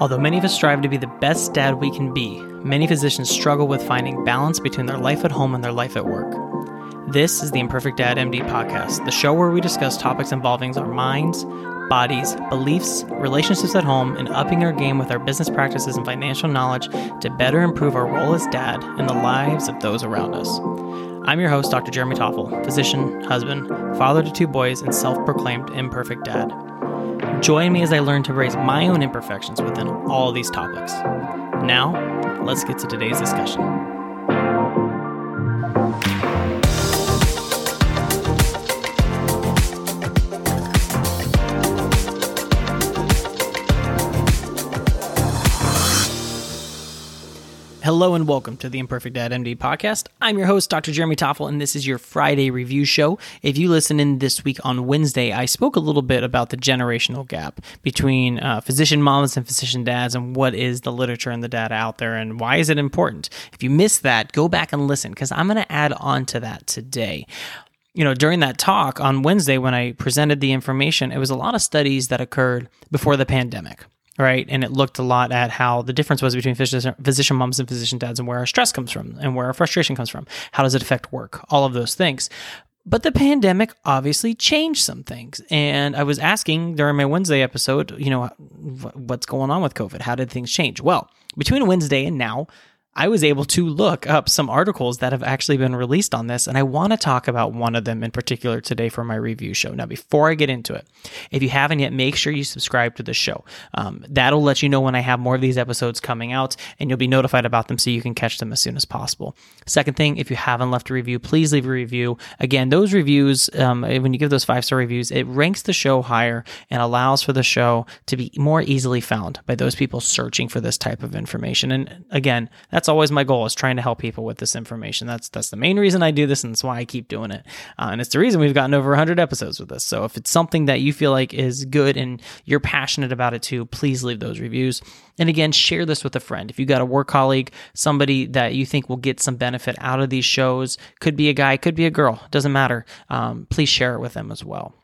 Although many of us strive to be the best dad we can be, many physicians struggle with finding balance between their life at home and their life at work. This is the Imperfect Dad MD podcast, the show where we discuss topics involving our minds, bodies, beliefs, relationships at home, and upping our game with our business practices and financial knowledge to better improve our role as dad and the lives of those around us. I'm your host, Dr. Jeremy Toffel, physician, husband, father to two boys, and self proclaimed imperfect dad. Join me as I learn to embrace my own imperfections within all these topics. Now, let's get to today's discussion. Hello and welcome to the Imperfect Dad MD podcast. I'm your host, Dr. Jeremy Toffel, and this is your Friday review show. If you listen in this week on Wednesday, I spoke a little bit about the generational gap between uh, physician moms and physician dads and what is the literature and the data out there and why is it important. If you missed that, go back and listen because I'm going to add on to that today you know, during that talk on Wednesday when I presented the information, it was a lot of studies that occurred before the pandemic right? And it looked a lot at how the difference was between physician, physician moms and physician dads and where our stress comes from and where our frustration comes from. How does it affect work? All of those things. But the pandemic obviously changed some things. And I was asking during my Wednesday episode, you know, what's going on with COVID? How did things change? Well, between Wednesday and now, I was able to look up some articles that have actually been released on this, and I want to talk about one of them in particular today for my review show. Now, before I get into it, if you haven't yet, make sure you subscribe to the show. Um, that'll let you know when I have more of these episodes coming out, and you'll be notified about them so you can catch them as soon as possible. Second thing, if you haven't left a review, please leave a review. Again, those reviews, um, when you give those five star reviews, it ranks the show higher and allows for the show to be more easily found by those people searching for this type of information. And again, that's that's always my goal is trying to help people with this information. That's that's the main reason I do this, and that's why I keep doing it. Uh, and it's the reason we've gotten over 100 episodes with this. So if it's something that you feel like is good and you're passionate about it too, please leave those reviews. And again, share this with a friend. If you got a work colleague, somebody that you think will get some benefit out of these shows, could be a guy, could be a girl, doesn't matter. Um, please share it with them as well.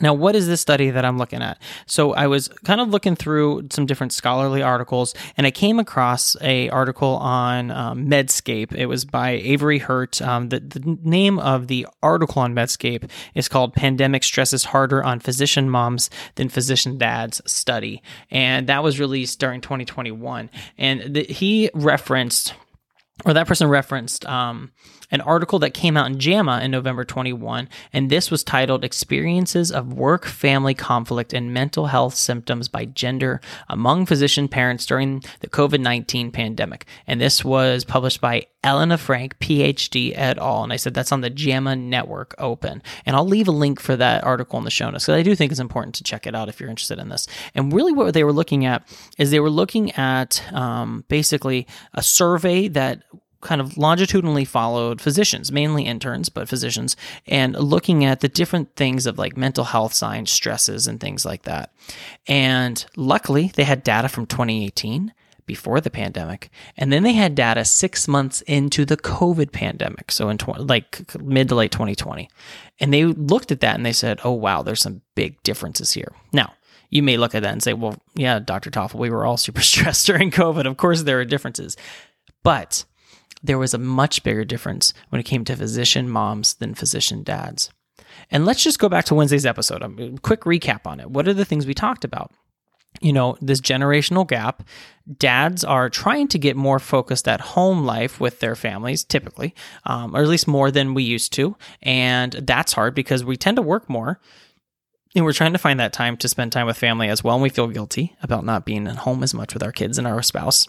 Now, what is this study that I'm looking at? So I was kind of looking through some different scholarly articles, and I came across a article on um, Medscape. It was by Avery Hurt. Um, the, the name of the article on Medscape is called "Pandemic Stresses Harder on Physician Moms Than Physician Dads Study," and that was released during 2021. And the, he referenced, or that person referenced. Um, an article that came out in JAMA in November 21, and this was titled Experiences of Work Family Conflict and Mental Health Symptoms by Gender Among Physician Parents During the COVID 19 Pandemic. And this was published by Elena Frank, PhD et al. And I said that's on the JAMA Network Open. And I'll leave a link for that article in the show notes because I do think it's important to check it out if you're interested in this. And really, what they were looking at is they were looking at um, basically a survey that kind of longitudinally followed physicians, mainly interns, but physicians, and looking at the different things of like mental health signs, stresses, and things like that. And luckily, they had data from 2018 before the pandemic, and then they had data six months into the COVID pandemic, so in tw- like mid to late 2020, and they looked at that and they said, "Oh wow, there's some big differences here." Now, you may look at that and say, "Well, yeah, Dr. Toffel, we were all super stressed during COVID. Of course, there are differences," but there was a much bigger difference when it came to physician moms than physician dads. And let's just go back to Wednesday's episode. A um, quick recap on it. What are the things we talked about? You know, this generational gap. Dads are trying to get more focused at home life with their families, typically, um, or at least more than we used to. And that's hard because we tend to work more. And we're trying to find that time to spend time with family as well. And we feel guilty about not being at home as much with our kids and our spouse.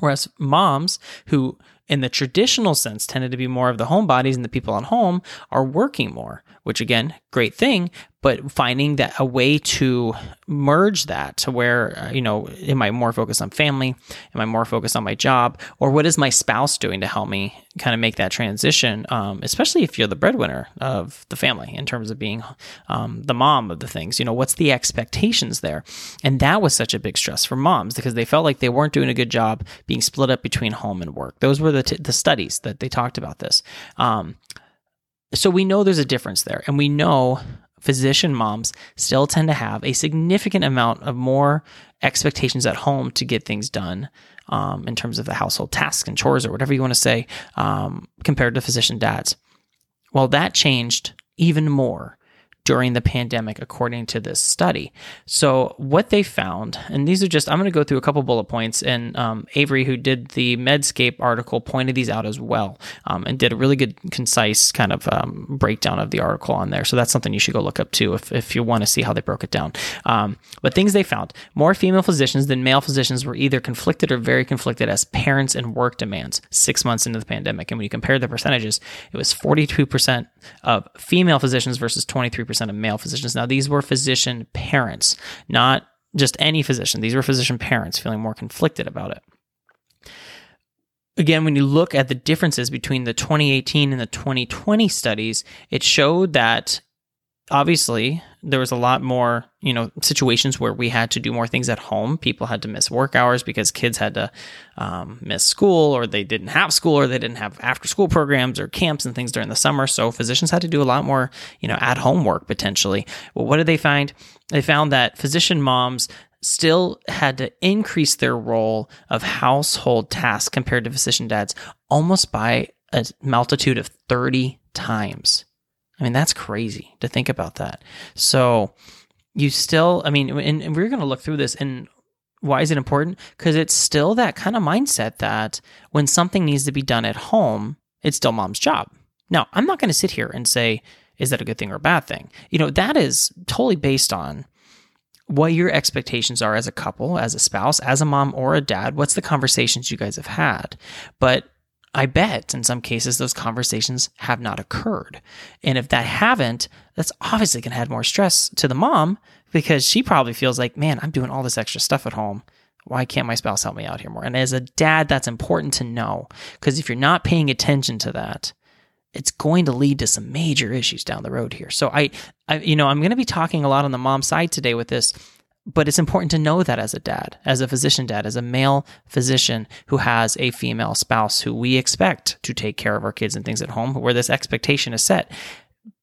Whereas moms who in the traditional sense tended to be more of the homebodies and the people at home are working more, which again, great thing, but finding that a way to merge that to where, uh, you know, am I more focused on family? Am I more focused on my job? Or what is my spouse doing to help me kind of make that transition? Um, especially if you're the breadwinner of the family in terms of being um, the mom of the things, you know, what's the expectations there? And that was such a big stress for moms because they felt like they weren't doing a good job being split up between home and work. Those were the, t- the studies that they talked about this. Um, so we know there's a difference there, and we know physician moms still tend to have a significant amount of more expectations at home to get things done um, in terms of the household tasks and chores or whatever you want to say um, compared to physician dads. Well, that changed even more during the pandemic, according to this study. So, what they found, and these are just, I'm going to go through a couple bullet points, and um, Avery, who did the Medscape article, pointed these out as well um, and did a really good, concise kind of um, breakdown of the article on there. So, that's something you should go look up too if, if you want to see how they broke it down. Um, but things they found more female physicians than male physicians were either conflicted or very conflicted as parents and work demands six months into the pandemic. And when you compare the percentages, it was 42% of female physicians versus 23% of male physicians. Now, these were physician parents, not just any physician. These were physician parents feeling more conflicted about it. Again, when you look at the differences between the 2018 and the 2020 studies, it showed that obviously there was a lot more you know situations where we had to do more things at home. People had to miss work hours because kids had to um, miss school or they didn't have school or they didn't have after school programs or camps and things during the summer. So physicians had to do a lot more you know at home work potentially. Well what did they find? They found that physician moms still had to increase their role of household tasks compared to physician dads almost by a multitude of 30 times I mean, that's crazy to think about that. So you still, I mean, and, and we're going to look through this and why is it important? Because it's still that kind of mindset that when something needs to be done at home, it's still mom's job. Now, I'm not going to sit here and say, is that a good thing or a bad thing? You know, that is totally based on what your expectations are as a couple, as a spouse, as a mom or a dad. What's the conversations you guys have had? But I bet in some cases those conversations have not occurred. And if that haven't, that's obviously going to add more stress to the mom because she probably feels like, man, I'm doing all this extra stuff at home. Why can't my spouse help me out here more? And as a dad, that's important to know because if you're not paying attention to that, it's going to lead to some major issues down the road here. So I, I you know, I'm going to be talking a lot on the mom side today with this but it's important to know that as a dad, as a physician dad, as a male physician who has a female spouse who we expect to take care of our kids and things at home, where this expectation is set.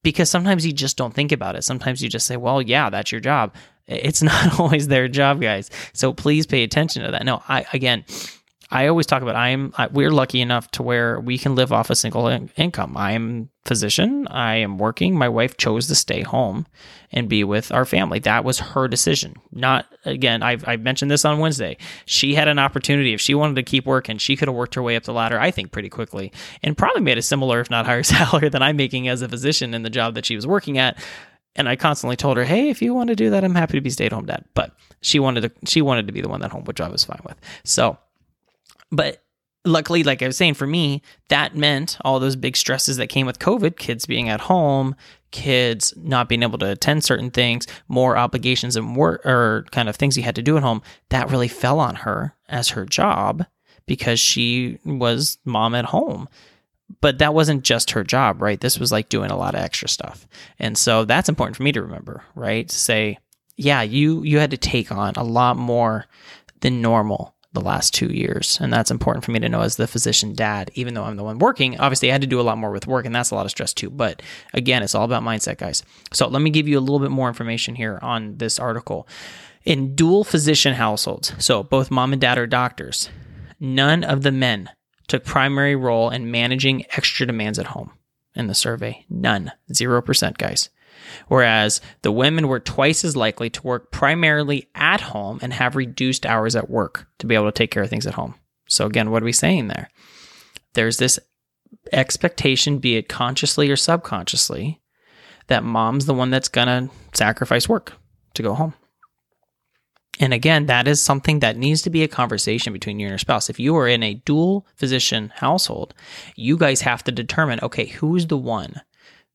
Because sometimes you just don't think about it. Sometimes you just say, well, yeah, that's your job. It's not always their job, guys. So please pay attention to that. No, I, again, I always talk about I'm we're lucky enough to where we can live off a single in- income. I am physician. I am working. My wife chose to stay home and be with our family. That was her decision. Not again. I've I mentioned this on Wednesday. She had an opportunity. If she wanted to keep working, she could have worked her way up the ladder. I think pretty quickly and probably made a similar, if not higher, salary than I'm making as a physician in the job that she was working at. And I constantly told her, "Hey, if you want to do that, I'm happy to be stay-at-home dad." But she wanted to. She wanted to be the one that home, which I was fine with. So but luckily, like I was saying, for me, that meant all those big stresses that came with COVID, kids being at home, kids not being able to attend certain things, more obligations and work or kind of things you had to do at home, that really fell on her as her job because she was mom at home. But that wasn't just her job, right? This was like doing a lot of extra stuff. And so that's important for me to remember, right? To say, yeah, you you had to take on a lot more than normal the last two years. And that's important for me to know as the physician dad, even though I'm the one working. Obviously, I had to do a lot more with work, and that's a lot of stress too. But again, it's all about mindset, guys. So let me give you a little bit more information here on this article. In dual physician households, so both mom and dad are doctors, none of the men took primary role in managing extra demands at home in the survey. None. 0%, guys whereas the women were twice as likely to work primarily at home and have reduced hours at work to be able to take care of things at home. So, again, what are we saying there? There's this expectation, be it consciously or subconsciously, that mom's the one that's going to sacrifice work to go home. And again, that is something that needs to be a conversation between you and your spouse. If you are in a dual physician household, you guys have to determine okay, who's the one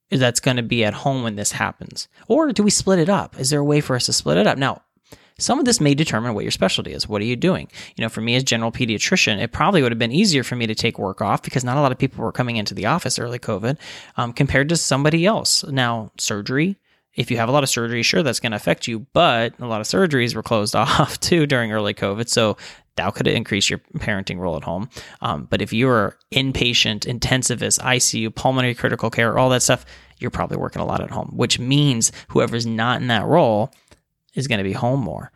that's going to be at home when this happens? Or do we split it up? Is there a way for us to split it up? Now, some of this may determine what your specialty is. What are you doing? You know, for me as general pediatrician, it probably would have been easier for me to take work off because not a lot of people were coming into the office early COVID um, compared to somebody else. Now, surgery, if you have a lot of surgery, sure, that's going to affect you, but a lot of surgeries were closed off too during early COVID. So that could increase your parenting role at home. Um, but if you're inpatient, intensivist, ICU, pulmonary critical care, all that stuff, you're probably working a lot at home, which means whoever's not in that role is going to be home more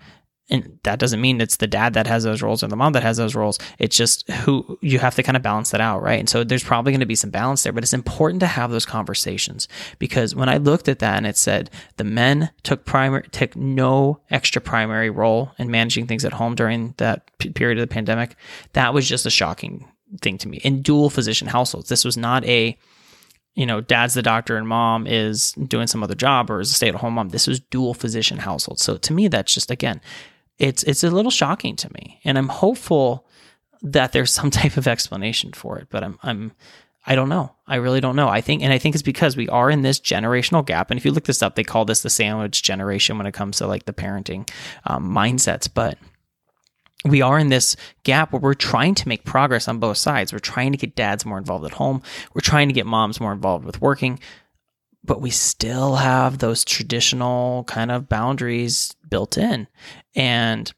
and that doesn't mean it's the dad that has those roles or the mom that has those roles. It's just who you have to kind of balance that out, right? And so there's probably going to be some balance there, but it's important to have those conversations because when I looked at that and it said the men took primary took no extra primary role in managing things at home during that period of the pandemic, that was just a shocking thing to me. In dual physician households, this was not a you know, dad's the doctor and mom is doing some other job or is a stay at home mom. This was dual physician household. So to me, that's just again it's it's a little shocking to me, and I'm hopeful that there's some type of explanation for it. But I'm I'm I don't know. I really don't know. I think, and I think it's because we are in this generational gap. And if you look this up, they call this the sandwich generation when it comes to like the parenting um, mindsets. But we are in this gap where we're trying to make progress on both sides. We're trying to get dads more involved at home. We're trying to get moms more involved with working but we still have those traditional kind of boundaries built in. And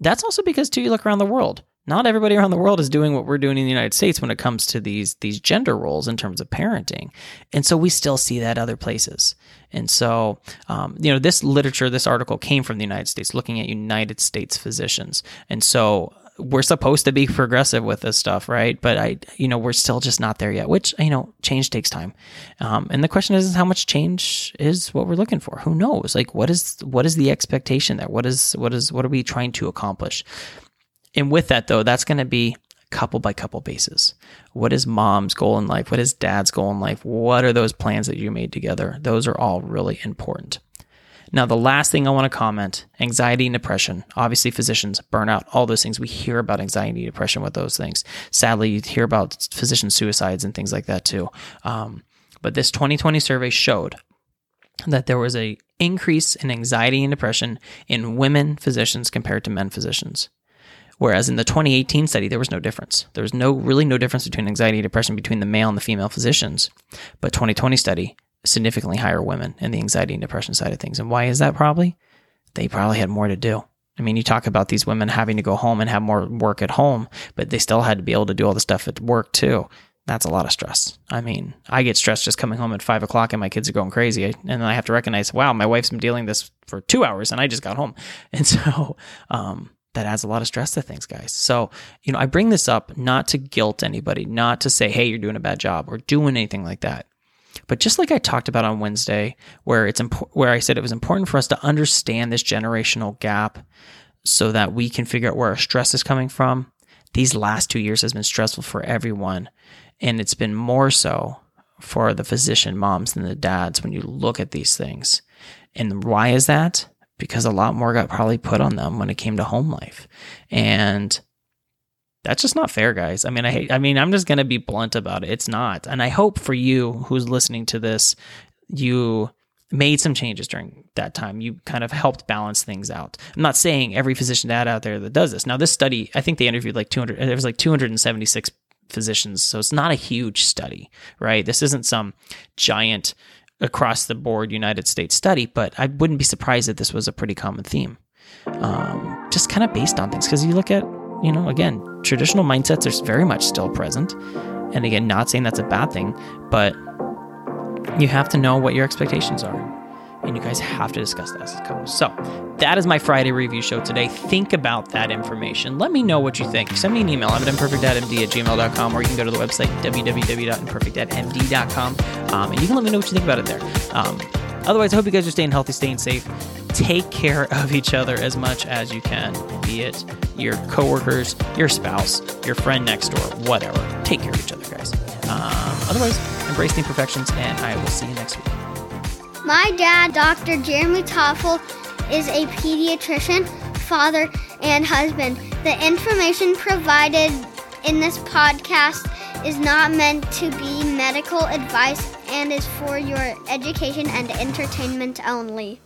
that's also because too you look around the world. Not everybody around the world is doing what we're doing in the United States when it comes to these these gender roles in terms of parenting, and so we still see that other places. And so, um, you know, this literature, this article came from the United States, looking at United States physicians, and so we're supposed to be progressive with this stuff, right? But I, you know, we're still just not there yet. Which you know, change takes time. Um, and the question is, is how much change is what we're looking for? Who knows? Like, what is what is the expectation there? What is what is what are we trying to accomplish? And with that, though, that's going to be couple by couple basis. What is mom's goal in life? What is dad's goal in life? What are those plans that you made together? Those are all really important. Now, the last thing I want to comment anxiety and depression. Obviously, physicians, burnout, all those things. We hear about anxiety, depression with those things. Sadly, you hear about physician suicides and things like that too. Um, but this 2020 survey showed that there was a increase in anxiety and depression in women physicians compared to men physicians. Whereas in the 2018 study, there was no difference. There was no really no difference between anxiety and depression between the male and the female physicians. But 2020 study, significantly higher women in the anxiety and depression side of things. And why is that probably? They probably had more to do. I mean, you talk about these women having to go home and have more work at home, but they still had to be able to do all the stuff at work too. That's a lot of stress. I mean, I get stressed just coming home at five o'clock and my kids are going crazy. And then I have to recognize, wow, my wife's been dealing this for two hours and I just got home. And so, um, that adds a lot of stress to things, guys. So, you know, I bring this up not to guilt anybody, not to say, hey, you're doing a bad job or doing anything like that. But just like I talked about on Wednesday, where it's impo- where I said it was important for us to understand this generational gap so that we can figure out where our stress is coming from. These last two years has been stressful for everyone, and it's been more so for the physician moms than the dads when you look at these things. And why is that? Because a lot more got probably put on them when it came to home life. And that's just not fair, guys. I mean, I hate, I mean, I'm just going to be blunt about it. It's not. And I hope for you who's listening to this, you made some changes during that time. You kind of helped balance things out. I'm not saying every physician dad out there that does this. Now, this study, I think they interviewed like 200, there was like 276 physicians. So it's not a huge study, right? This isn't some giant across the board United States study, but I wouldn't be surprised if this was a pretty common theme. Um, just kind of based on things. Because you look at you know, again, traditional mindsets are very much still present. And again, not saying that's a bad thing, but you have to know what your expectations are. And you guys have to discuss that as a couple. So that is my Friday review show today. Think about that information. Let me know what you think. Send me an email. I'm at imperfectdadmd at gmail.com or you can go to the website www.imperfectdadmd.com um, and you can let me know what you think about it there. Um, otherwise, I hope you guys are staying healthy, staying safe. Take care of each other as much as you can, be it your coworkers, your spouse, your friend next door, whatever. Take care of each other, guys. Um, otherwise, embrace the imperfections, and I will see you next week. My dad, Dr. Jeremy Toffel, is a pediatrician, father, and husband. The information provided in this podcast is not meant to be medical advice and is for your education and entertainment only.